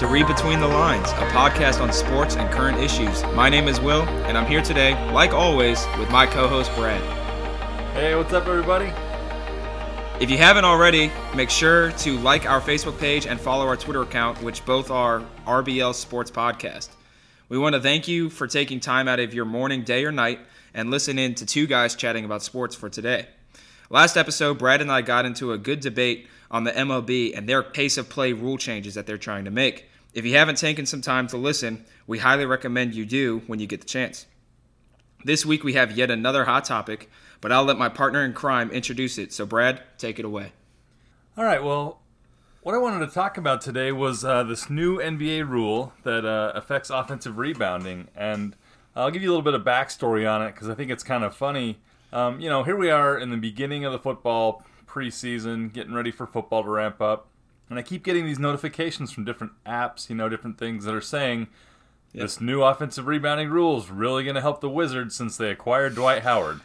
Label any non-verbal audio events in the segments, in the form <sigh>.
Hello and welcome to Read Between the Lines, a podcast on sports and current issues. My name is Will, and I'm here today, like always, with my co host Brad. Hey, what's up, everybody? If you haven't already, make sure to like our Facebook page and follow our Twitter account, which both are RBL Sports Podcast. We want to thank you for taking time out of your morning, day, or night and listen in to two guys chatting about sports for today. Last episode, Brad and I got into a good debate on the MLB and their pace of play rule changes that they're trying to make. If you haven't taken some time to listen, we highly recommend you do when you get the chance. This week we have yet another hot topic, but I'll let my partner in crime introduce it. So, Brad, take it away. All right, well, what I wanted to talk about today was uh, this new NBA rule that uh, affects offensive rebounding. And I'll give you a little bit of backstory on it because I think it's kind of funny. Um, you know, here we are in the beginning of the football preseason, getting ready for football to ramp up. And I keep getting these notifications from different apps, you know, different things that are saying yep. this new offensive rebounding rule is really going to help the Wizards since they acquired Dwight Howard.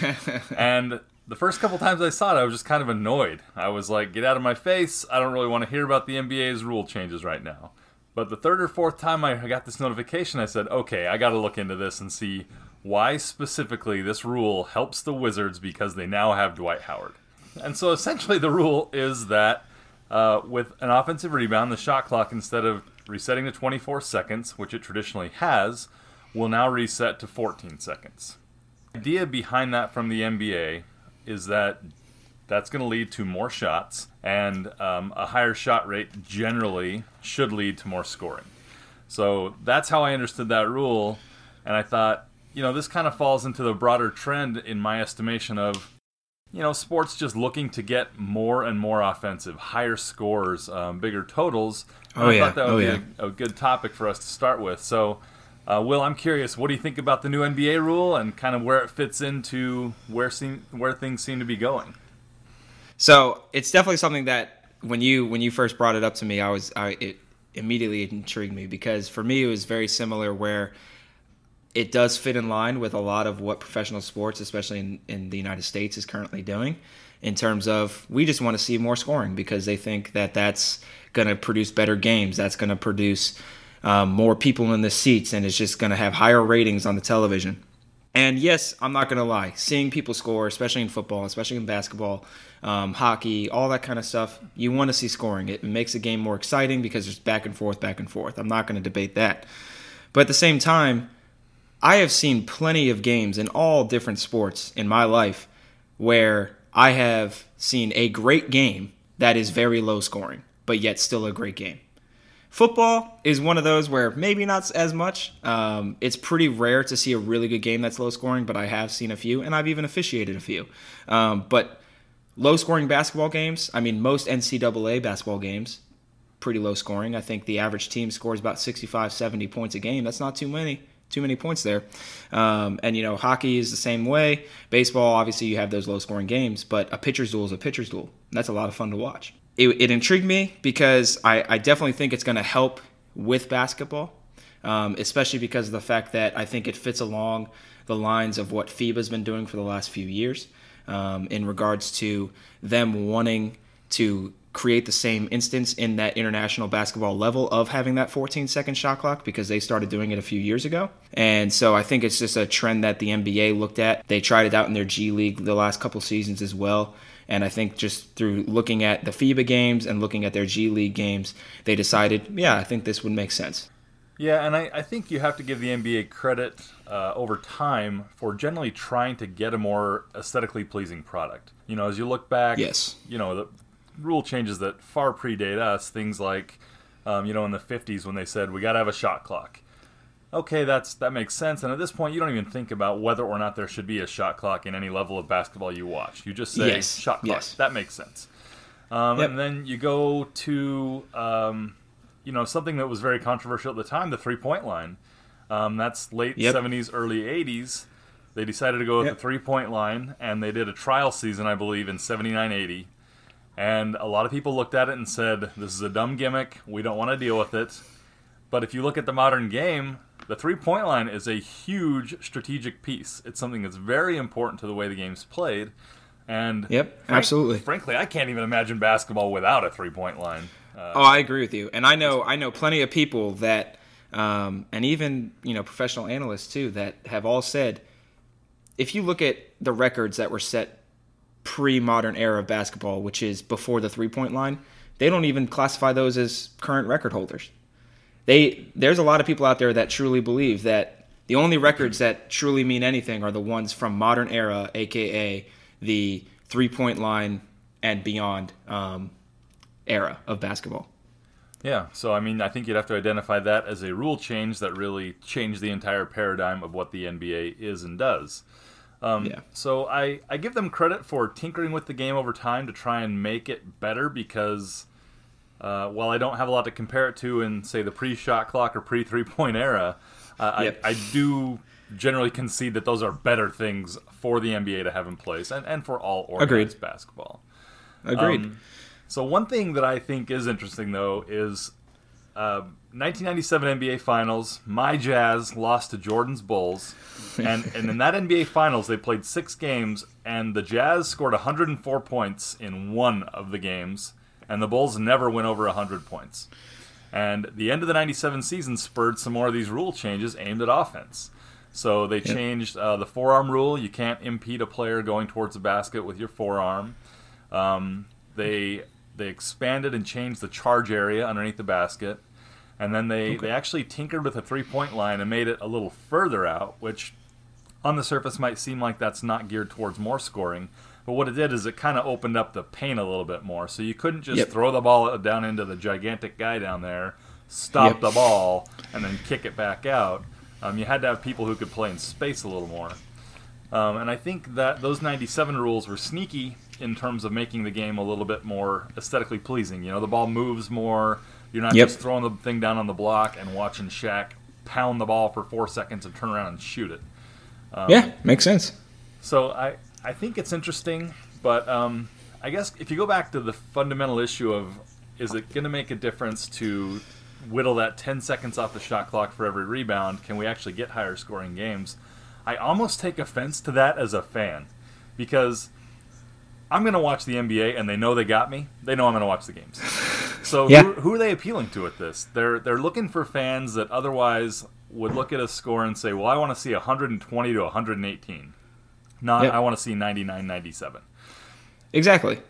<laughs> and the first couple times I saw it, I was just kind of annoyed. I was like, get out of my face. I don't really want to hear about the NBA's rule changes right now. But the third or fourth time I got this notification, I said, okay, I got to look into this and see why specifically this rule helps the Wizards because they now have Dwight Howard. And so essentially, the rule is that uh, with an offensive rebound, the shot clock, instead of resetting to 24 seconds, which it traditionally has, will now reset to 14 seconds. The idea behind that from the NBA is that that's going to lead to more shots, and um, a higher shot rate generally should lead to more scoring. So that's how I understood that rule, and I thought, you know, this kind of falls into the broader trend in my estimation of you know, sports just looking to get more and more offensive, higher scores, um, bigger totals. oh, I yeah. thought that would oh, be yeah. a, a, good topic for us to start with. So, uh, Will, I'm curious, what do you think about the new NBA rule and kind of where it fits into where seem, where things seem to be going? So it's definitely something that when you when you first brought it up to me, I was I it immediately intrigued me because for me it was very similar where it does fit in line with a lot of what professional sports, especially in, in the United States, is currently doing in terms of we just want to see more scoring because they think that that's going to produce better games. That's going to produce um, more people in the seats and it's just going to have higher ratings on the television. And yes, I'm not going to lie, seeing people score, especially in football, especially in basketball, um, hockey, all that kind of stuff, you want to see scoring. It makes the game more exciting because there's back and forth, back and forth. I'm not going to debate that. But at the same time, I have seen plenty of games in all different sports in my life where I have seen a great game that is very low scoring, but yet still a great game. Football is one of those where maybe not as much. Um, it's pretty rare to see a really good game that's low scoring, but I have seen a few, and I've even officiated a few. Um, but low scoring basketball games, I mean, most NCAA basketball games, pretty low scoring. I think the average team scores about 65, 70 points a game. That's not too many too many points there. Um, and you know, hockey is the same way. Baseball, obviously, you have those low scoring games, but a pitcher's duel is a pitcher's duel. That's a lot of fun to watch. It, it intrigued me because I, I definitely think it's going to help with basketball, um, especially because of the fact that I think it fits along the lines of what FIBA's been doing for the last few years um, in regards to them wanting to create the same instance in that international basketball level of having that 14 second shot clock because they started doing it a few years ago. And so I think it's just a trend that the NBA looked at. They tried it out in their G League the last couple seasons as well. And I think just through looking at the FIBA games and looking at their G League games, they decided, yeah, I think this would make sense. Yeah, and I, I think you have to give the NBA credit uh, over time for generally trying to get a more aesthetically pleasing product. You know, as you look back, yes, you know, the, rule changes that far predate us. Things like, um, you know, in the 50s when they said we got to have a shot clock. Okay, that's that makes sense. And at this point, you don't even think about whether or not there should be a shot clock in any level of basketball you watch. You just say yes. shot clock. Yes. That makes sense. Um, yep. And then you go to, um, you know, something that was very controversial at the time, the three point line. Um, that's late yep. 70s, early 80s. They decided to go with yep. the three point line, and they did a trial season, I believe, in 79 80 and a lot of people looked at it and said, this is a dumb gimmick. We don't want to deal with it. But if you look at the modern game, the three point line is a huge strategic piece. It's something that's very important to the way the game's played. And yep, frank- absolutely. Frankly, I can't even imagine basketball without a three point line. Uh, oh, I agree with you, and I know I know plenty of people that, um, and even you know professional analysts too that have all said, if you look at the records that were set pre-modern era of basketball, which is before the three-point line, they don't even classify those as current record holders. They there's a lot of people out there that truly believe that the only records that truly mean anything are the ones from modern era, aka the three-point line and beyond um, era of basketball. Yeah, so I mean, I think you'd have to identify that as a rule change that really changed the entire paradigm of what the NBA is and does. Um, yeah. So I, I give them credit for tinkering with the game over time to try and make it better because uh, while I don't have a lot to compare it to in, say, the pre shot clock or pre three point <laughs> era, uh, yep. I, I do generally concede that those are better things for the NBA to have in place and, and for all organized Agreed. basketball. Agreed. Um, so one thing that I think is interesting though is uh, 1997 NBA Finals. My Jazz lost to Jordan's Bulls, and and in that NBA Finals they played six games, and the Jazz scored 104 points in one of the games, and the Bulls never went over 100 points. And the end of the 97 season spurred some more of these rule changes aimed at offense. So they changed uh, the forearm rule. You can't impede a player going towards the basket with your forearm. Um, they they expanded and changed the charge area underneath the basket, and then they okay. they actually tinkered with a three point line and made it a little further out, which on the surface might seem like that's not geared towards more scoring. But what it did is it kind of opened up the paint a little bit more. So you couldn't just yep. throw the ball down into the gigantic guy down there, stop yep. the ball, and then kick it back out. Um, you had to have people who could play in space a little more. Um, and I think that those 97 rules were sneaky in terms of making the game a little bit more aesthetically pleasing. You know, the ball moves more. You're not yep. just throwing the thing down on the block and watching Shaq pound the ball for four seconds and turn around and shoot it. Um, yeah, makes sense. So I I think it's interesting, but um, I guess if you go back to the fundamental issue of is it going to make a difference to whittle that 10 seconds off the shot clock for every rebound? Can we actually get higher scoring games? I almost take offense to that as a fan because I'm going to watch the NBA, and they know they got me. They know I'm going to watch the games. So yeah. who, who, are they appealing to at this? They're they're looking for fans that otherwise would look at a score and say, "Well, I want to see 120 to 118." Not yep. I want to see 99-97. Exactly.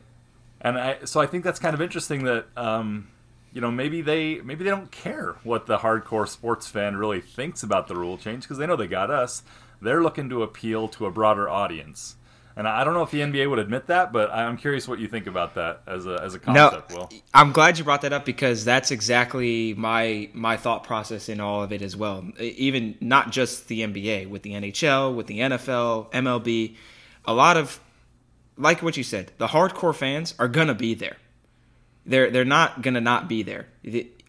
And I, so I think that's kind of interesting that um, you know maybe they maybe they don't care what the hardcore sports fan really thinks about the rule change because they know they got us. They're looking to appeal to a broader audience. And I don't know if the NBA would admit that, but I'm curious what you think about that as a as a concept. No, Will I'm glad you brought that up because that's exactly my my thought process in all of it as well. Even not just the NBA, with the NHL, with the NFL, MLB, a lot of like what you said, the hardcore fans are gonna be there. They're they're not gonna not be there.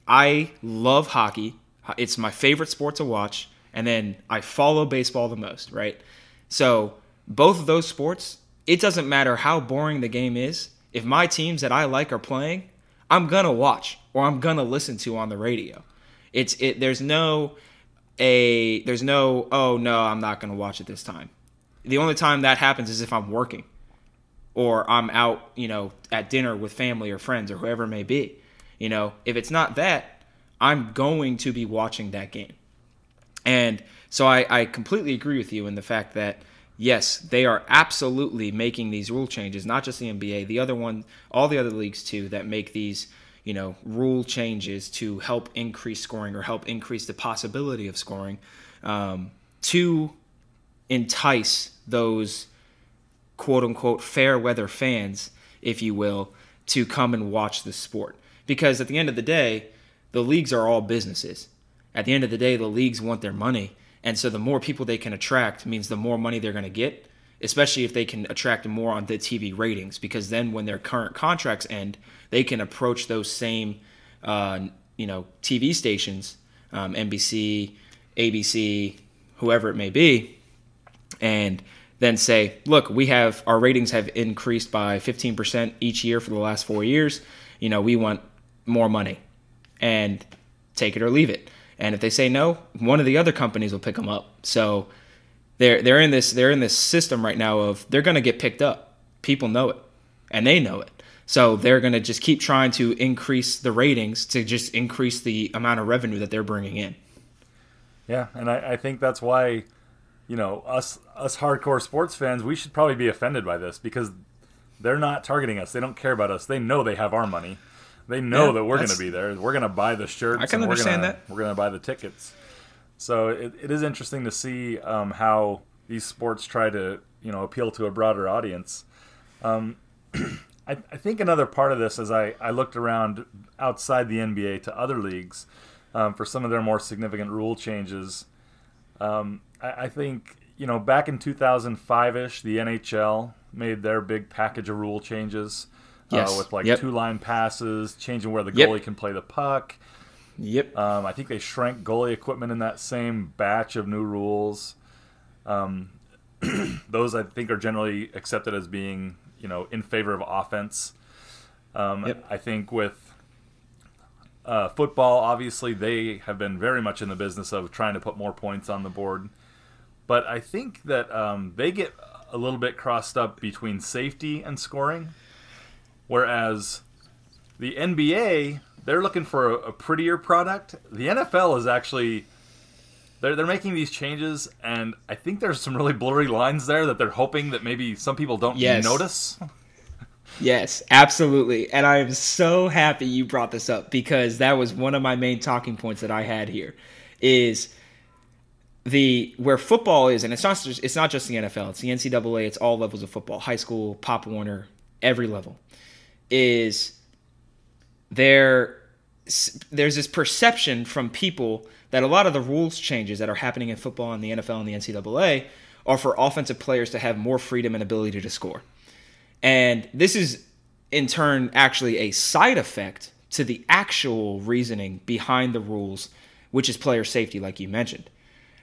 I love hockey. It's my favorite sport to watch, and then I follow baseball the most. Right, so both of those sports, it doesn't matter how boring the game is. If my teams that I like are playing, I'm gonna watch or I'm gonna listen to on the radio. It's it. There's no a. There's no. Oh no, I'm not gonna watch it this time. The only time that happens is if I'm working, or I'm out, you know, at dinner with family or friends or whoever it may be. You know, if it's not that, I'm going to be watching that game. And so I, I completely agree with you in the fact that yes, they are absolutely making these rule changes, not just the NBA, the other one, all the other leagues too, that make these, you know, rule changes to help increase scoring or help increase the possibility of scoring um, to entice those quote unquote fair weather fans, if you will, to come and watch the sport. Because at the end of the day, the leagues are all businesses. At the end of the day, the leagues want their money and so the more people they can attract means the more money they're going to get, especially if they can attract more on the TV ratings, because then when their current contracts end, they can approach those same, uh, you know, TV stations, um, NBC, ABC, whoever it may be, and then say, look, we have our ratings have increased by 15% each year for the last four years. You know, we want more money and take it or leave it. And if they say no, one of the other companies will pick them up. So they're they're in this they're in this system right now of they're going to get picked up. People know it, and they know it. So they're going to just keep trying to increase the ratings to just increase the amount of revenue that they're bringing in. Yeah, and I, I think that's why, you know, us us hardcore sports fans, we should probably be offended by this because they're not targeting us. They don't care about us. They know they have our money. They know Yeah, that we're going to be there. We're going to buy the shirts. I can and understand we're gonna, that. We're going to buy the tickets. So it, it is interesting to see um, how these sports try to you know appeal to a broader audience. Um, <clears throat> I, I think another part of this, as I, I looked around outside the NBA to other leagues um, for some of their more significant rule changes, um, I, I think you know back in 2005ish, the NHL made their big package of rule changes. Yes. Uh, with like Yep. two line passes, changing where the Yep. goalie can play the puck. Yep. Um, I think they shrank goalie equipment in that same batch of new rules. Um, <clears throat> those I think are generally accepted as being, you know, in favor of offense. Um, Yep. I think with uh, football, obviously they have been very much in the business of trying to put more points on the board. But I think that um, they get a little bit crossed up between safety and scoring, whereas the NBA they're looking for a, a prettier product. The NFL is actually they're they're making these changes, and I think there's some really blurry lines there that they're hoping that maybe some people don't Yes. notice. Yes, absolutely. And I am so happy you brought this up because that was one of my main talking points that I had here is the where football is and it's not it's not just the NFL, it's the NCAA, it's all levels of football, high school, Pop Warner, every level. Is there there's this perception from people that a lot of the rules changes that are happening in football and the NFL and the NCAA are for offensive players to have more freedom and ability to score. And this is, in turn, actually a side effect to the actual reasoning behind the rules, which is player safety, like you mentioned.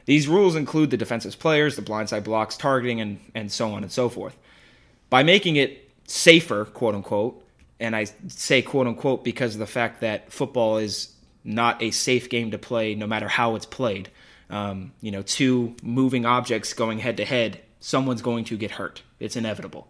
These rules include the defensive players, the blindside blocks, targeting, and, and so on and so forth. By making it safer, quote unquote, and I say quote unquote because of the fact that football is not a safe game to play no matter how it's played. Um, you know, two moving objects going head to head, someone's going to get hurt. It's inevitable.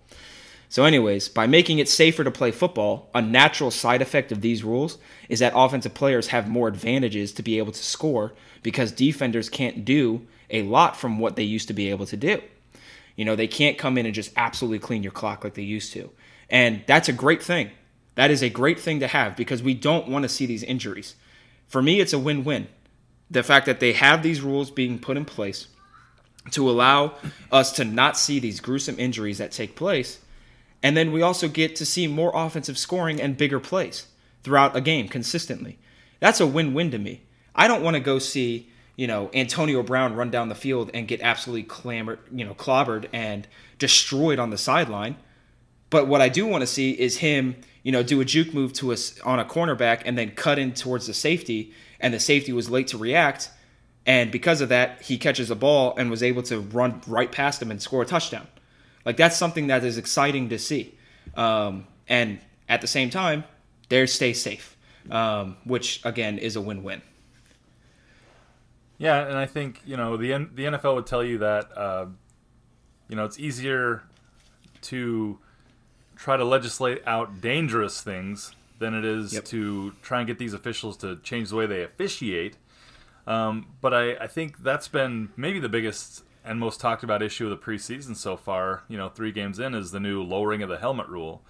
So, anyways, by making it safer to play football, a natural side effect of these rules is that offensive players have more advantages to be able to score because defenders can't do a lot from what they used to be able to do. You know, they can't come in and just absolutely clean your clock like they used to. And that's a great thing. That is a great thing to have because we don't want to see these injuries. For me, it's a win win. The fact that they have these rules being put in place to allow us to not see these gruesome injuries that take place. And then we also get to see more offensive scoring and bigger plays throughout a game consistently. That's a win win to me. I don't want to go see, you know, Antonio Brown run down the field and get absolutely clambered, you know, clobbered and destroyed on the sideline. But what I do want to see is him, you know, do a juke move to us on a cornerback and then cut in towards the safety, and the safety was late to react, and because of that, he catches a ball and was able to run right past him and score a touchdown. Like that's something that is exciting to see, um, and at the same time, they stay safe, um, which again is a win-win. Yeah, and I think you know the the NFL would tell you that uh, you know it's easier to try to legislate out dangerous things than it is Yep. to try and get these officials to change the way they officiate. Um, but I, I think that's been maybe the biggest and most talked about issue of the preseason so far. You know, three games in is the new lowering of the helmet rule.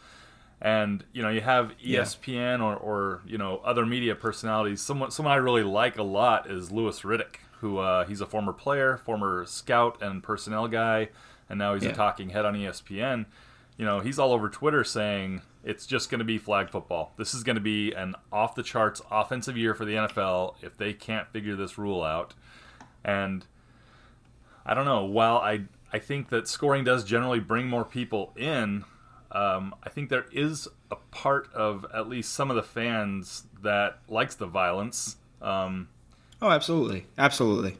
And you know, you have E Yeah. ESPN or, or you know other media personalities. Someone someone I really like a lot is Louis Riddick, who uh, he's a former player, former scout and personnel guy, and now he's Yeah. a talking head on ESPN. You know, he's all over Twitter saying it's just going to be flag football. This is going to be an off the charts offensive year for the NFL if they can't figure this rule out. And I don't know. While I I think that scoring does generally bring more people in, um, I think there is a part of at least some of the fans that likes the violence. Um, Oh, absolutely, absolutely.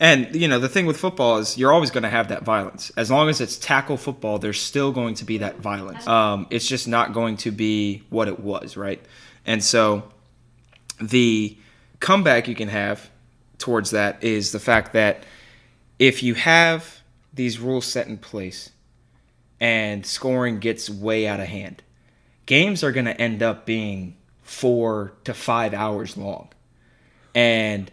And you know the thing with football is you're always going to have that violence. As long as it's tackle football, there's still going to be that violence. Um, it's just not going to be what it was, right? And so the comeback you can have towards that is the fact that if you have these rules set in place and scoring gets way out of hand, games are going to end up being four to five hours long. And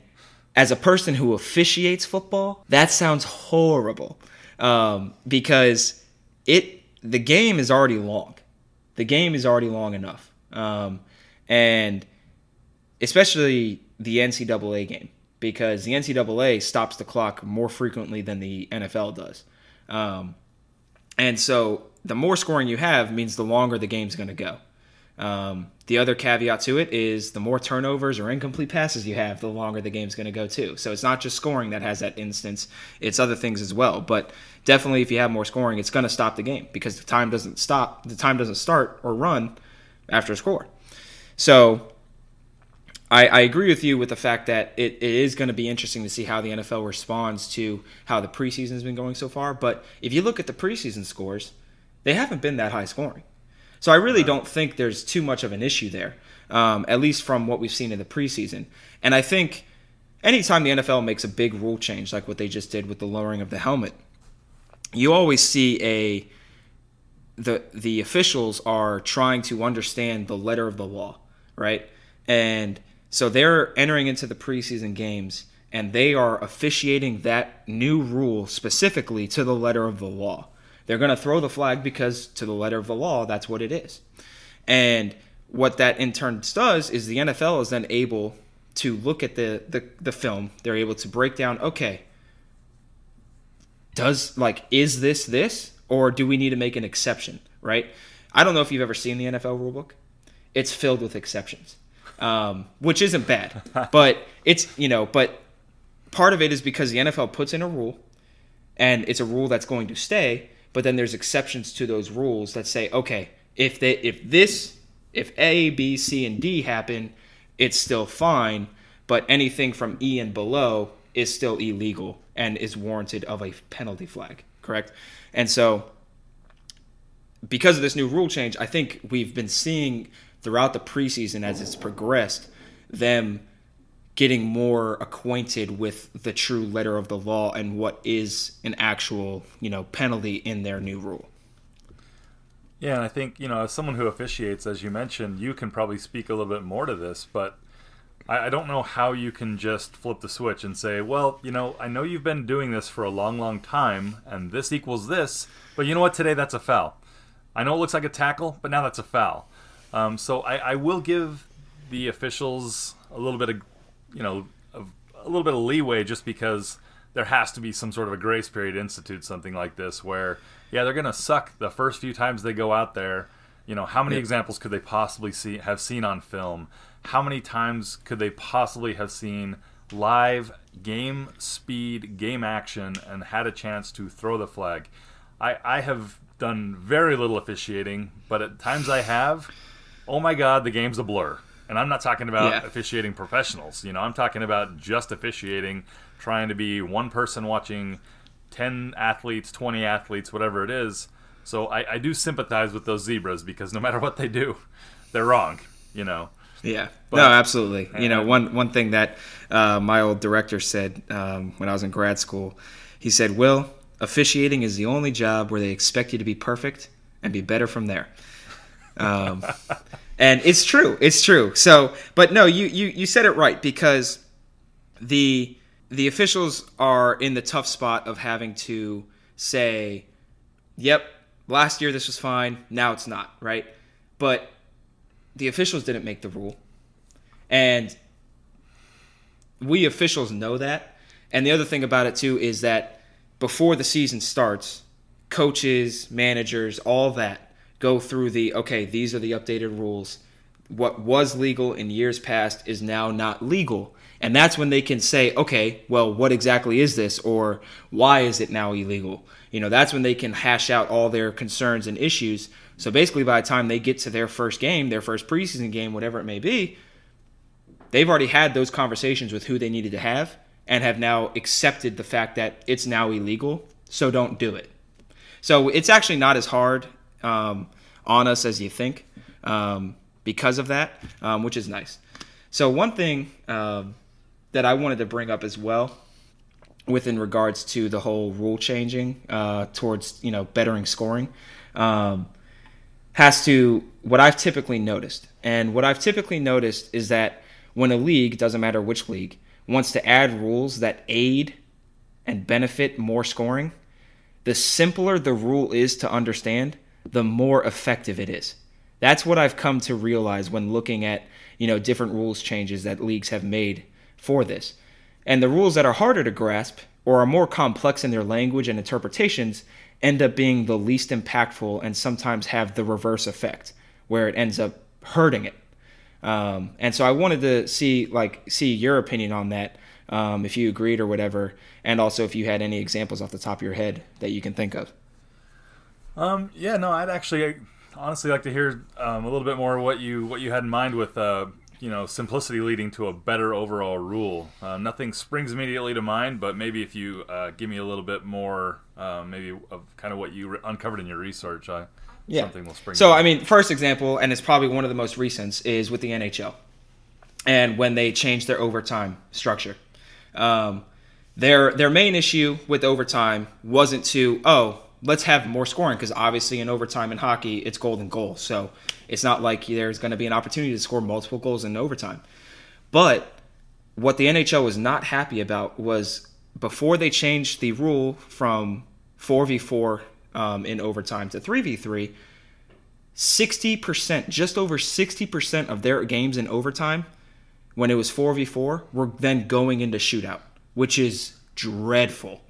as a person who officiates football, that sounds horrible um, because it the game is already long. The game is already long enough, um, and especially the NCAA game because the NCAA stops the clock more frequently than the NFL does, um, and so the more scoring you have means the longer the game's going to go. Um, the other caveat to it is the more turnovers or incomplete passes you have, the longer the game's going to go too. So it's not just scoring that has that instance; it's other things as well. But definitely, if you have more scoring, it's going to stop the game because the time doesn't stop. The time doesn't start or run after a score. So I, I agree with you with the fact that it, it is going to be interesting to see how the NFL responds to how the preseason has been going so far. But if you look at the preseason scores, they haven't been that high scoring. So I really don't think there's too much of an issue there, um, at least from what we've seen in the preseason. And I think anytime the NFL makes a big rule change, like what they just did with the lowering of the helmet, you always see a the the officials are trying to understand the letter of the law, right? And so they're entering into the preseason games and they are officiating that new rule specifically to the letter of the law. They're going to throw the flag because, to the letter of the law, that's what it is. And what that in turn does is the NFL is then able to look at the, the, the film. They're able to break down, okay, does like is this this or do we need to make an exception right i don't know if you've ever seen the nfl rulebook it's filled with exceptions um, which isn't bad <laughs> but it's you know but part of it is because the nfl puts in a rule and it's a rule that's going to stay but then there's exceptions to those rules that say okay if they if this if a b c and d happen it's still fine but anything from e and below is still illegal and is warranted of a penalty flag correct? And so because of this new rule change i think we've been seeing throughout the preseason as it's progressed them getting more acquainted with the true letter of the law and what is an actual, you know, penalty in their new rule. Yeah, and I think, you know, as someone who officiates, as you mentioned, you can probably speak a little bit more to this, but I, I don't know how you can just flip the switch and say, well, you know, I know you've been doing this for a long, long time, and this equals this, but you know what? Today that's a foul. I know it looks like a tackle, but now that's a foul. Um, so I, I will give the officials a little bit of you know a, a little bit of leeway just because there has to be some sort of a grace period to institute something like this where yeah they're going to suck the first few times they go out there. You know how many examples could they possibly see have seen on film? How many times could they possibly have seen live game speed game action and had a chance to throw the flag? I i have done very little officiating but at times i have. Oh my god the game's a blur and I'm not talking about yeah. officiating professionals. You know, I'm talking about just officiating, trying to be one person watching 10 athletes, 20 athletes, whatever it is. So I, I do sympathize with those zebras because no <laughs> matter what they do, they're wrong, you know. Yeah. But, no, absolutely. You know, one one thing that uh, my old director said um, when I was in grad school, he said, "Will, officiating is the only job where they expect you to be perfect and be better from there." Um, and it's true it's true. So but no you you you said it right because the the officials are in the tough spot of having to say yep last year this was fine now it's not right? But the officials didn't make the rule. And we officials know that. And the other thing about it too is that before the season starts coaches managers all that go through the okay, these are the updated rules. What was legal in years past is now not legal. And that's when they can say, okay, well, what exactly is this? Or why is it now illegal? You know, that's when they can hash out all their concerns and issues. So basically, by the time they get to their first game, their first preseason game, whatever it may be, they've already had those conversations with who they needed to have and have now accepted the fact that it's now illegal. So don't do it. So it's actually not as hard um, on us as you think um, because of that, um, which is nice. So one thing um, that I wanted to bring up as well, within regards to the whole rule changing uh, towards you know bettering scoring, um, has to what I've typically noticed. And what I've typically noticed is that when a league, doesn't matter which league, wants to add rules that aid and benefit more scoring, the simpler the rule is to understand, the more effective it is. That's what I've come to realize when looking at, you know, different rules changes that leagues have made for this. And the rules that are harder to grasp or are more complex in their language and interpretations end up being the least impactful and sometimes have the reverse effect where it ends up hurting it. Um, and so I wanted to see like see your opinion on that, um, if you agreed or whatever, and also if you had any examples off the top of your head that you can think of. Um, yeah, no, I'd actually honestly like to hear um, a little bit more what you what you had in mind with uh, you know simplicity leading to a better overall rule. Uh, nothing springs immediately to mind, but maybe if you uh, give me a little bit more, uh, maybe of kind of what you re- uncovered in your research, I, Yeah. something will spring. So I mean, first example, and it's probably one of the most recent, is with the NHL, and when they changed their overtime structure. Um, their their main issue with overtime wasn't to oh let's have more scoring because obviously in overtime in hockey it's golden goal, so it's not like there's going to be an opportunity to score multiple goals in overtime. But what the NHL was not happy about was before they changed the rule from 4v4 um, in overtime to 3v3, 60%, just over 60% of their games in overtime, when it was 4v4, were then going into shootout, which is dreadful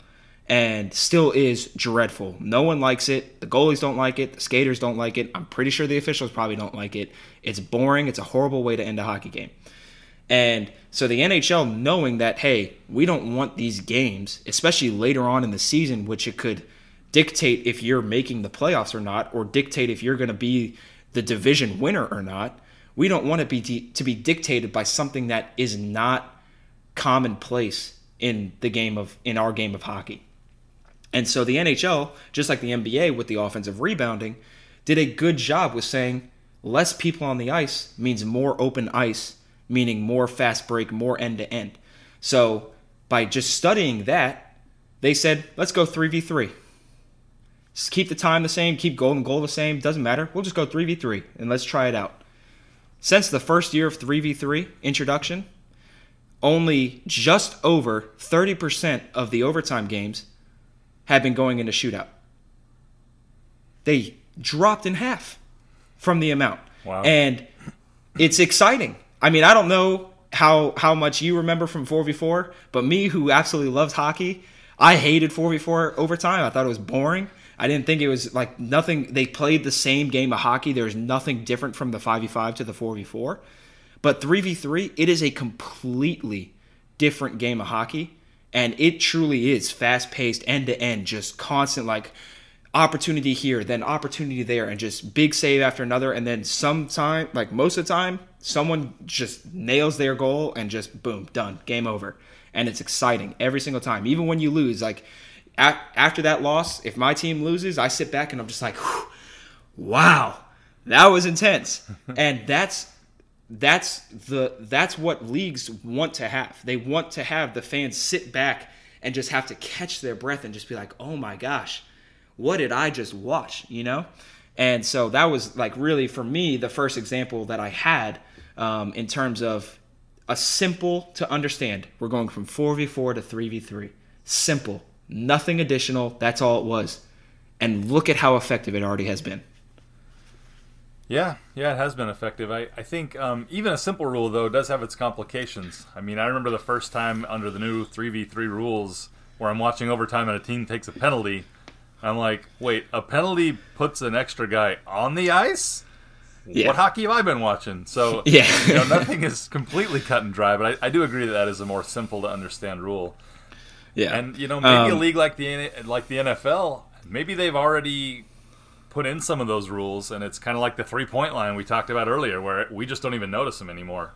and still is dreadful. No one likes it. The goalies don't like it. The skaters don't like it. I'm pretty sure the officials probably don't like it. It's boring. It's a horrible way to end a hockey game. And so the NHL, knowing that, hey, we don't want these games, especially later on in the season, which it could dictate if you're making the playoffs or not, or dictate if you're going to be the division winner or not. We don't want it be to be dictated by something that is not commonplace in the game of in our game of hockey. And so the NHL, just like the NBA with the offensive rebounding, did a good job with saying less people on the ice means more open ice, meaning more fast break, more end to end. So by just studying that, they said, let's go 3v3. Just keep the time the same, keep goal and goal the same, doesn't matter. We'll just go 3v3 and let's try it out. Since the first year of 3v3 introduction, only just over 30% of the overtime games have been going into shootout. They dropped in half from the amount. Wow. And it's exciting. I mean, I don't know how how much you remember from 4v4, but me who absolutely loves hockey, I hated 4v4 overtime. I thought it was boring. I didn't think it was like nothing they played the same game of hockey. There's nothing different from the 5v5 to the 4v4. But 3v3, it is a completely different game of hockey. And it truly is fast paced, end to end, just constant like opportunity here, then opportunity there, and just big save after another. And then sometime, like most of the time, someone just nails their goal and just boom, done, game over. And it's exciting every single time. Even when you lose, like a- after that loss, if my team loses, I sit back and I'm just like, wow, that was intense. <laughs> and that's that's the that's what leagues want to have. They want to have the fans sit back and just have to catch their breath and just be like, "Oh my gosh, what did I just watch?" You know. And so that was like really for me the first example that I had um, in terms of a simple to understand. We're going from 4v4 to 3v3. Simple, nothing additional. That's all it was. And look at how effective it already has been. Yeah, yeah, it has been effective. I, I think um, even a simple rule though does have its complications. I mean, I remember the first time under the new three v three rules where I'm watching overtime and a team takes a penalty. I'm like, wait, a penalty puts an extra guy on the ice? Yeah. What hockey have I been watching? So <laughs> Yeah. you know, nothing is completely cut and dry, but I, I do agree that that is a more simple to understand rule. Yeah. And you know, maybe a Um, league like the like the NFL, maybe they've already put in some of those rules, and it's kind of like the three point line we talked about earlier, where we just don't even notice them anymore.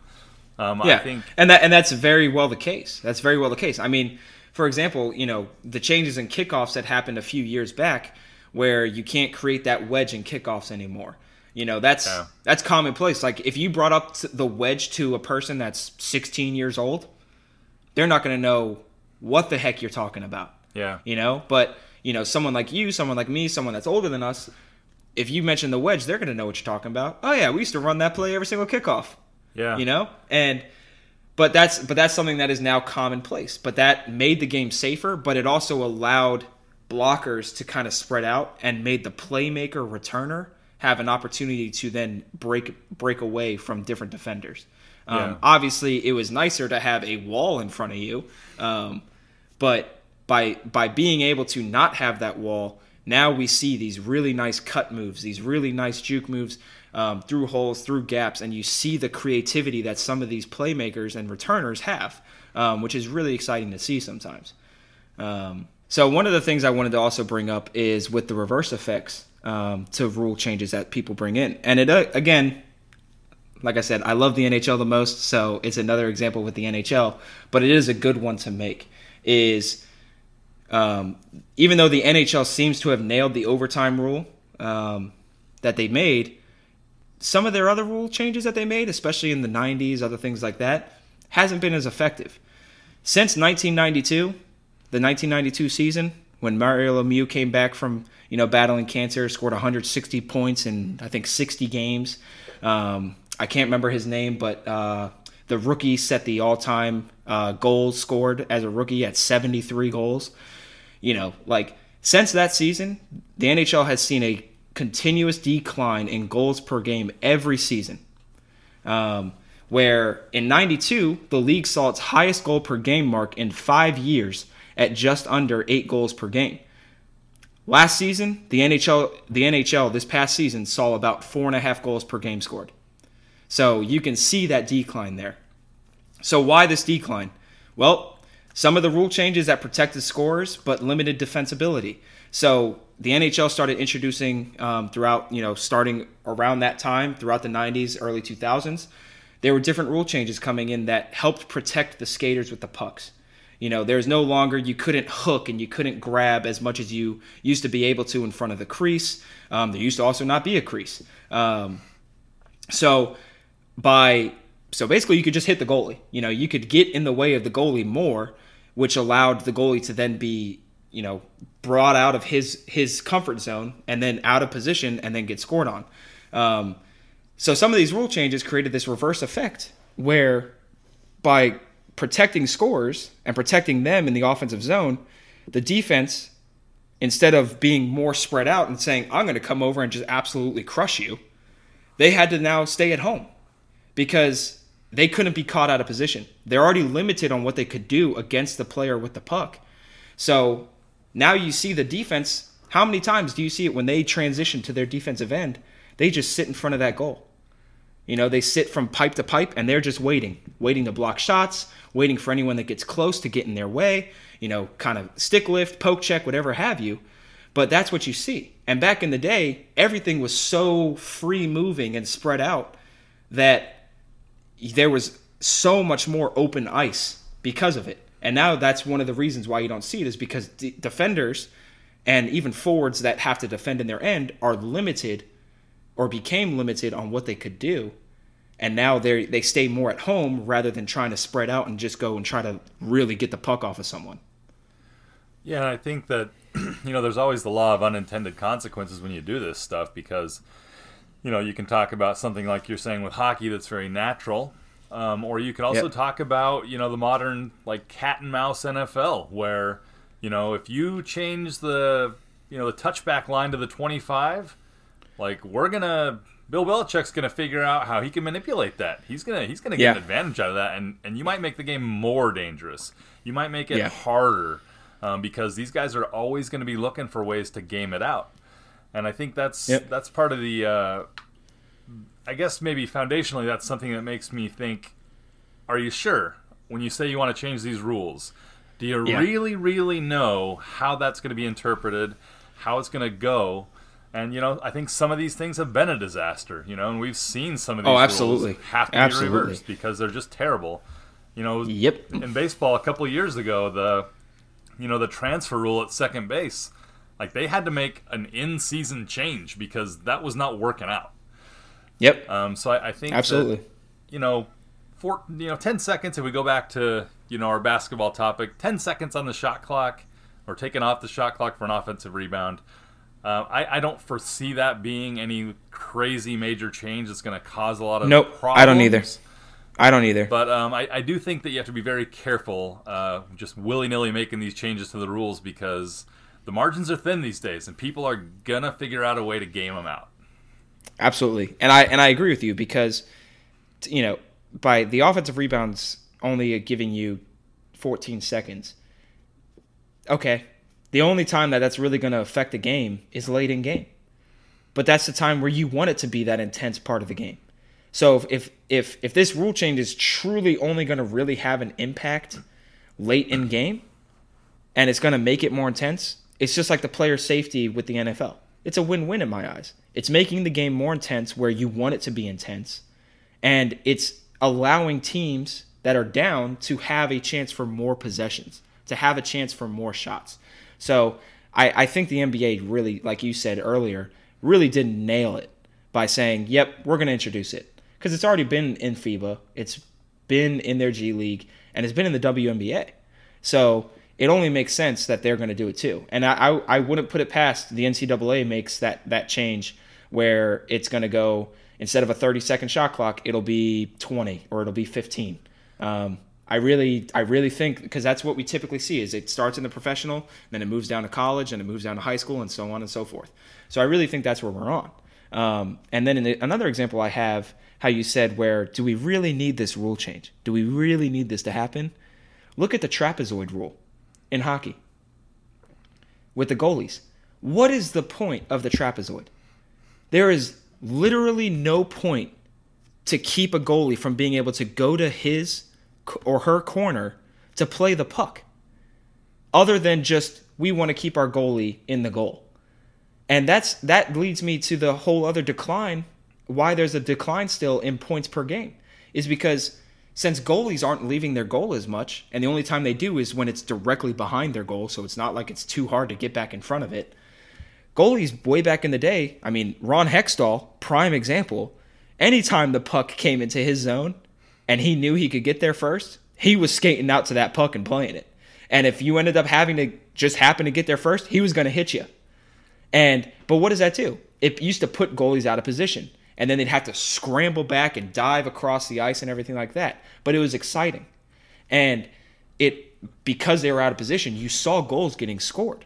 Um, Yeah, I think and that and that's very well the case. That's very well the case. I mean, for example, you know the changes in kickoffs that happened a few years back, where you can't create that wedge in kickoffs anymore. You know that's Yeah. that's commonplace. Like if you brought up the wedge to a person that's 16 years old, they're not going to know what the heck you're talking about yeah, you know but you know someone like you someone like me someone that's older than us if you mention the wedge, they're going to know what you're talking about. Oh yeah, we used to run that play every single kickoff. Yeah. You know? And but that's but that's something that is now commonplace. But that made the game safer, but it also allowed blockers to kind of spread out and made the playmaker returner have an opportunity to then break break away from different defenders. Um, Yeah. Obviously, it was nicer to have a wall in front of you, um, but by by being able to not have that wall, now we see these really nice cut moves, these really nice juke moves um, through holes, through gaps, and you see the creativity that some of these playmakers and returners have, um, which is really exciting to see sometimes. Um, so one of the things I wanted to also bring up is with the reverse effects um, to rule changes that people bring in, and it uh, again, like I said, I love the NHL the most, so it's another example with the NHL, but it is a good one to make. Is um, even though the NHL seems to have nailed the overtime rule um, that they made, some of their other rule changes that they made, especially in the 90s, other things like that, hasn't been as effective. Since 1992, the 1992 season, when Mario Lemieux came back from you know battling cancer, scored 160 points in I think 60 games. Um, I can't remember his name, but uh, the rookie set the all-time uh, goals scored as a rookie at 73 goals. You know, like since that season, the NHL has seen a continuous decline in goals per game every season. Um, where in 92, the league saw its highest goal per game mark in five years at just under eight goals per game. Last season, the NHL, the NHL this past season saw about four and a half goals per game scored. So you can see that decline there. So why this decline? Well, some of the rule changes that protected scores but limited defensibility. So the NHL started introducing um, throughout, you know, starting around that time, throughout the 90s, early 2000s, there were different rule changes coming in that helped protect the skaters with the pucks. You know, there's no longer you couldn't hook and you couldn't grab as much as you used to be able to in front of the crease. Um, there used to also not be a crease. Um, so by so basically you could just hit the goalie. You know, you could get in the way of the goalie more, which allowed the goalie to then be, you know, brought out of his his comfort zone and then out of position and then get scored on. Um, so some of these rule changes created this reverse effect where by protecting scores and protecting them in the offensive zone, the defense instead of being more spread out and saying I'm going to come over and just absolutely crush you, they had to now stay at home because they couldn't be caught out of position. They're already limited on what they could do against the player with the puck. So now you see the defense. How many times do you see it when they transition to their defensive end? They just sit in front of that goal. You know, they sit from pipe to pipe and they're just waiting, waiting to block shots, waiting for anyone that gets close to get in their way, you know, kind of stick lift, poke check, whatever have you. But that's what you see. And back in the day, everything was so free moving and spread out that there was so much more open ice because of it. And now that's one of the reasons why you don't see it is because defenders and even forwards that have to defend in their end are limited or became limited on what they could do. And now they they stay more at home rather than trying to spread out and just go and try to really get the puck off of someone. Yeah, I think that <clears throat> you know there's always the law of unintended consequences when you do this stuff because you know you can talk about something like you're saying with hockey that's very natural, um, or you could also Yep. talk about you know the modern like cat and mouse NFL where you know if you change the you know the touchback line to the 25, like we're gonna Bill Belichick's gonna figure out how he can manipulate that. He's gonna he's gonna get Yeah. an advantage out of that, and and you might make the game more dangerous. You might make it Yeah. harder um, because these guys are always going to be looking for ways to game it out. And I think that's Yep. that's part of the. Uh, I guess maybe foundationally, that's something that makes me think: Are you sure when you say you want to change these rules? Do you Yeah. really, really know how that's going to be interpreted, how it's going to go? And you know, I think some of these things have been a disaster. You know, and we've seen some of these Oh, rules absolutely. have to Absolutely. be reversed because they're just terrible. You know, Yep. in baseball a couple of years ago, the you know the transfer rule at second base, like they had to make an in-season change because that was not working out. Yep. Um, so I, I think that, Absolutely. you know, for you know, ten seconds. If we go back to you know our basketball topic, ten seconds on the shot clock, or taking off the shot clock for an offensive rebound. Uh, I, I don't foresee that being any crazy major change that's going to cause a lot of Nope, problems. I don't either. I don't either. But um, I, I do think that you have to be very careful, uh, just willy nilly making these changes to the rules because the margins are thin these days, and people are gonna figure out a way to game them out. Absolutely, and I and I agree with you because you know by the offensive rebounds only giving you 14 seconds. Okay, the only time that that's really going to affect the game is late in game, but that's the time where you want it to be that intense part of the game. So if if if this rule change is truly only going to really have an impact late in game, and it's going to make it more intense, it's just like the player safety with the NFL. It's a win-win in my eyes. It's making the game more intense where you want it to be intense, and it's allowing teams that are down to have a chance for more possessions, to have a chance for more shots. So I, I think the NBA really, like you said earlier, really did nail it by saying, "Yep, we're going to introduce it." because it's already been in FIBA, it's been in their G League, and it's been in the WNBA. So it only makes sense that they're going to do it too. And I, I, I wouldn't put it past the NCAA makes that that change where it's going to go instead of a 30 second shot clock, it'll be 20 or it'll be 15. Um, I really, I really think because that's what we typically see is it starts in the professional, then it moves down to college, and it moves down to high school, and so on and so forth. So I really think that's where we're on. Um, and then the, another example I have how you said where do we really need this rule change? Do we really need this to happen? Look at the trapezoid rule in hockey with the goalies. What is the point of the trapezoid? There is literally no point to keep a goalie from being able to go to his or her corner to play the puck other than just we want to keep our goalie in the goal. And that's that leads me to the whole other decline why there's a decline still in points per game is because since goalies aren't leaving their goal as much, and the only time they do is when it's directly behind their goal, so it's not like it's too hard to get back in front of it. Goalies way back in the day, I mean, Ron Hextall, prime example, anytime the puck came into his zone and he knew he could get there first, he was skating out to that puck and playing it. And if you ended up having to just happen to get there first, he was going to hit you. And but what does that do? It used to put goalies out of position and then they'd have to scramble back and dive across the ice and everything like that. But it was exciting. And it because they were out of position, you saw goals getting scored.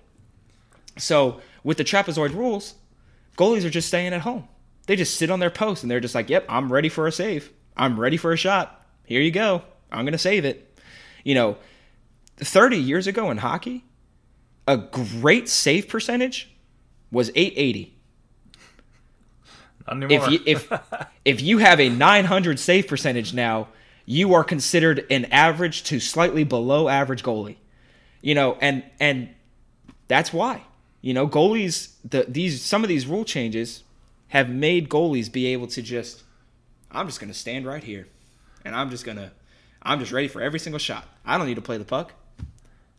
So with the trapezoid rules, goalies are just staying at home. They just sit on their post and they're just like, "Yep, I'm ready for a save. I'm ready for a shot. Here you go. I'm going to save it." You know, 30 years ago in hockey, a great save percentage was 880 if you if <laughs> if you have a 900 save percentage now, you are considered an average to slightly below average goalie. You know, and and that's why. You know, goalies the these some of these rule changes have made goalies be able to just I'm just going to stand right here and I'm just going to I'm just ready for every single shot. I don't need to play the puck.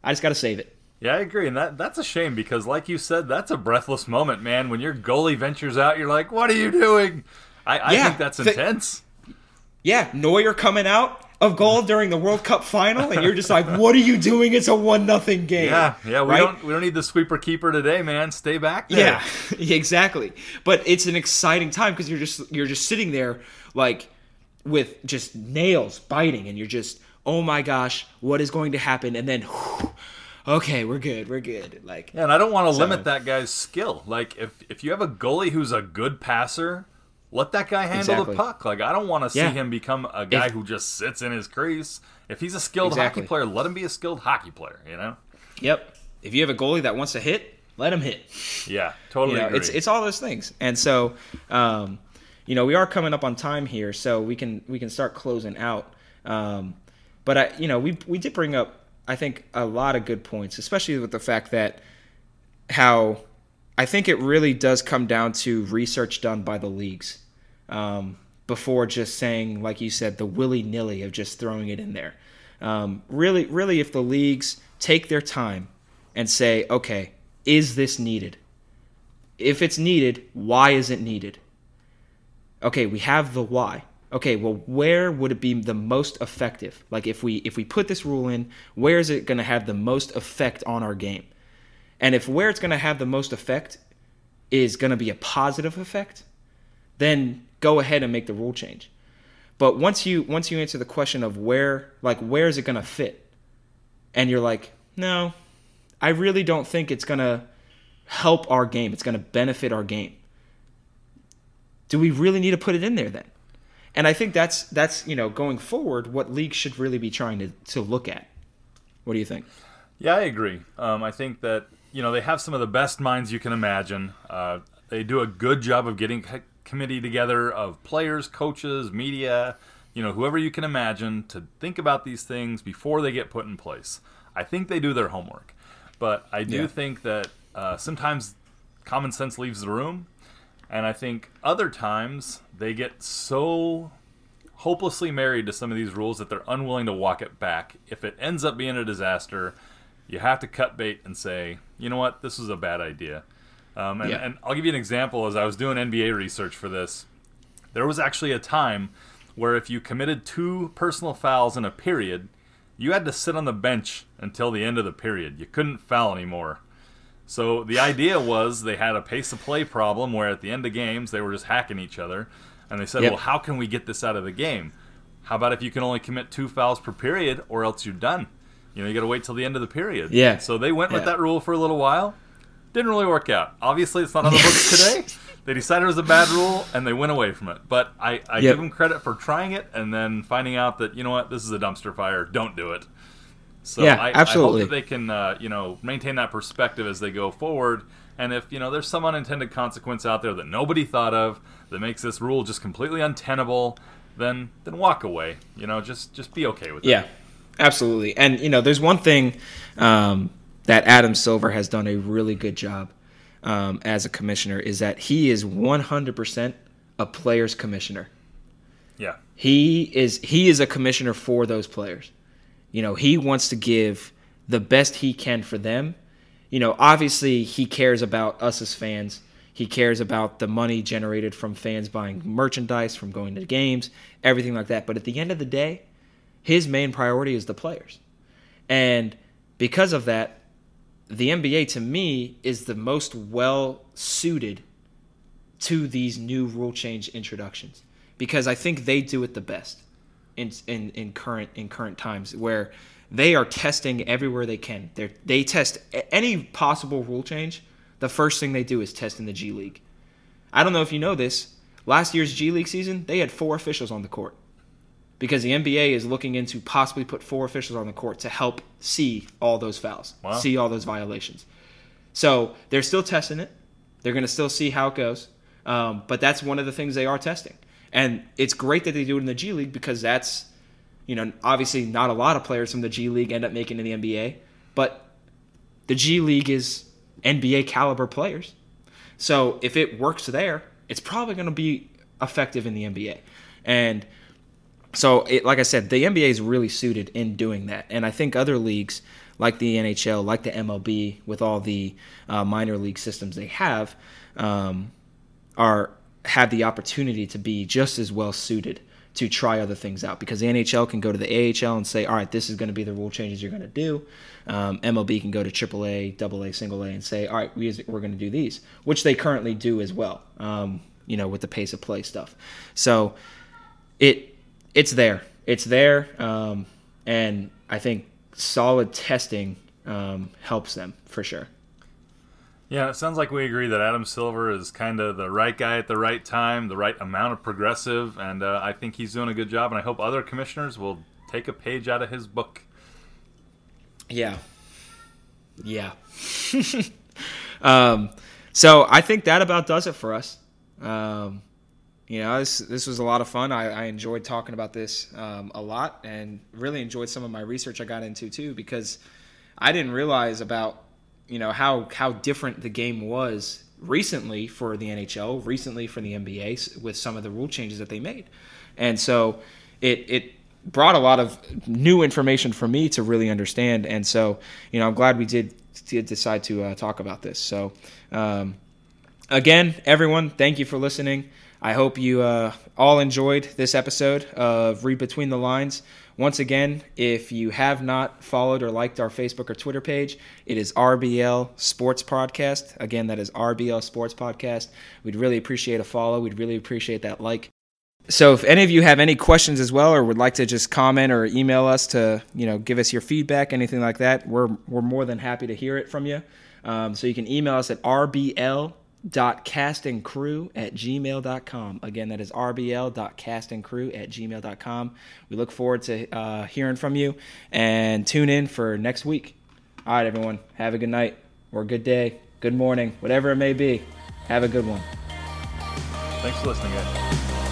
I just got to save it. Yeah, I agree, and that that's a shame because, like you said, that's a breathless moment, man. When your goalie ventures out, you're like, "What are you doing?" I, I yeah, think that's intense. yeah, Neuer coming out of goal during the World Cup final, and you're just like, "What are you doing? It's a one nothing game." Yeah, yeah. We right? don't we don't need the sweeper keeper today, man. Stay back there. Yeah, <laughs> exactly. But it's an exciting time because you're just you're just sitting there like with just nails biting, and you're just, "Oh my gosh, what is going to happen?" And then. Whew, okay, we're good, we're good. Like, yeah, and I don't want to so. limit that guy's skill. Like, if if you have a goalie who's a good passer, let that guy handle exactly. the puck. Like, I don't want to see him become a guy if, who just sits in his crease. If he's a skilled exactly. hockey player, let him be a skilled hockey player. You know. Yep. If you have a goalie that wants to hit, let him hit. Yeah, totally. You know, it's it's all those things, and so. Um, you know, we are coming up on time here, so we can we can start closing out. Um, but I, you know, we we did bring up I think a lot of good points, especially with the fact that how I think it really does come down to research done by the leagues um, before just saying, like you said, the willy nilly of just throwing it in there. Um, really, really, if the leagues take their time and say, okay, is this needed? If it's needed, why is it needed? Okay, we have the why okay, well, where would it be the most effective? Like if we if we put this rule in, where is it going to have the most effect on our game? And if where it's going to have the most effect is going to be a positive effect, then go ahead and make the rule change. But once you once you answer the question of where like where is it going to fit, and you're like, no, I really don't think it's going to help our game. It's going to benefit our game. Do we really need to put it in there then? And I think that's that's you know going forward what leagues should really be trying to to look at. What do you think? Yeah, I agree. Um, I think that you know they have some of the best minds you can imagine. Uh, they do a good job of getting a committee together of players, coaches, media, you know, whoever you can imagine to think about these things before they get put in place. I think they do their homework, but I do yeah. think that uh, sometimes common sense leaves the room, and I think other times they get so hopelessly married to some of these rules that they're unwilling to walk it back. If it ends up being a disaster, you have to cut bait and say, you know what, this was a bad idea. Um, and, yeah. and I'll give you an example. As I was doing NBA research for this, there was actually a time where if you committed two personal fouls in a period, you had to sit on the bench until the end of the period. You couldn't foul anymore. So the idea was they had a pace of play problem where at the end of games they were just hacking each other, and they said, yep. "Well, how can we get this out of the game? How about if you can only commit two fouls per period, or else you're done? You know, you got to wait till the end of the period." Yeah. So they went yeah. with that rule for a little while. Didn't really work out. Obviously, it's not on the books <laughs> today. They decided it was a bad rule and they went away from it. But I, I yep. give them credit for trying it and then finding out that you know what, this is a dumpster fire. Don't do it. So yeah, I, absolutely. I hope that they can, uh, you know, maintain that perspective as they go forward. And if you know there's some unintended consequence out there that nobody thought of that makes this rule just completely untenable, then then walk away. You know, just just be okay with it. Yeah, absolutely. And you know, there's one thing um, that Adam Silver has done a really good job um, as a commissioner is that he is 100% a player's commissioner. Yeah, he is he is a commissioner for those players. You know, he wants to give the best he can for them. You know, obviously he cares about us as fans. He cares about the money generated from fans buying merchandise, from going to games, everything like that. But at the end of the day, his main priority is the players. And because of that, the NBA to me is the most well suited to these new rule change introductions because I think they do it the best in in, in current in current times where they are testing everywhere they can. They they test any possible rule change. The first thing they do is test in the G League. I don't know if you know this. Last year's G League season, they had four officials on the court because the NBA is looking into possibly put four officials on the court to help see all those fouls, wow. see all those violations. So they're still testing it. They're going to still see how it goes. Um, but that's one of the things they are testing. And it's great that they do it in the G League because that's, you know, obviously not a lot of players from the G League end up making in the NBA, but the G League is NBA caliber players. So if it works there, it's probably going to be effective in the NBA. And so, it, like I said, the NBA is really suited in doing that. And I think other leagues, like the NHL, like the MLB, with all the uh, minor league systems they have, um, are have the opportunity to be just as well suited to try other things out because the NHL can go to the AHL and say, all right, this is going to be the rule changes you're going to do. Um, MLB can go to AAA, AA, single A, and say, all right, we, we're going to do these, which they currently do as well. Um, you know, with the pace of play stuff. So it it's there, it's there, um, and I think solid testing um, helps them for sure. Yeah, it sounds like we agree that Adam Silver is kind of the right guy at the right time, the right amount of progressive, and uh, I think he's doing a good job. And I hope other commissioners will take a page out of his book. Yeah, yeah. <laughs> um, so I think that about does it for us. Um, you know, this this was a lot of fun. I, I enjoyed talking about this um, a lot, and really enjoyed some of my research I got into too, because I didn't realize about you know how how different the game was recently for the NHL, recently for the NBA with some of the rule changes that they made, and so it it brought a lot of new information for me to really understand. And so you know I'm glad we did did decide to uh, talk about this. So um, again, everyone, thank you for listening. I hope you uh, all enjoyed this episode of Read Between the Lines. Once again, if you have not followed or liked our Facebook or Twitter page, it is RBL Sports Podcast. Again, that is RBL Sports Podcast. We'd really appreciate a follow. We'd really appreciate that like. So if any of you have any questions as well or would like to just comment or email us to, you know, give us your feedback, anything like that, we're we're more than happy to hear it from you. Um, so you can email us at rbl rbl.castandcrew at gmail.com. Again, that is rbl.castandcrew at gmail.com. We look forward to uh, hearing from you and tune in for next week. All right, everyone. Have a good night or good day, good morning, whatever it may be. Have a good one. Thanks for listening, guys.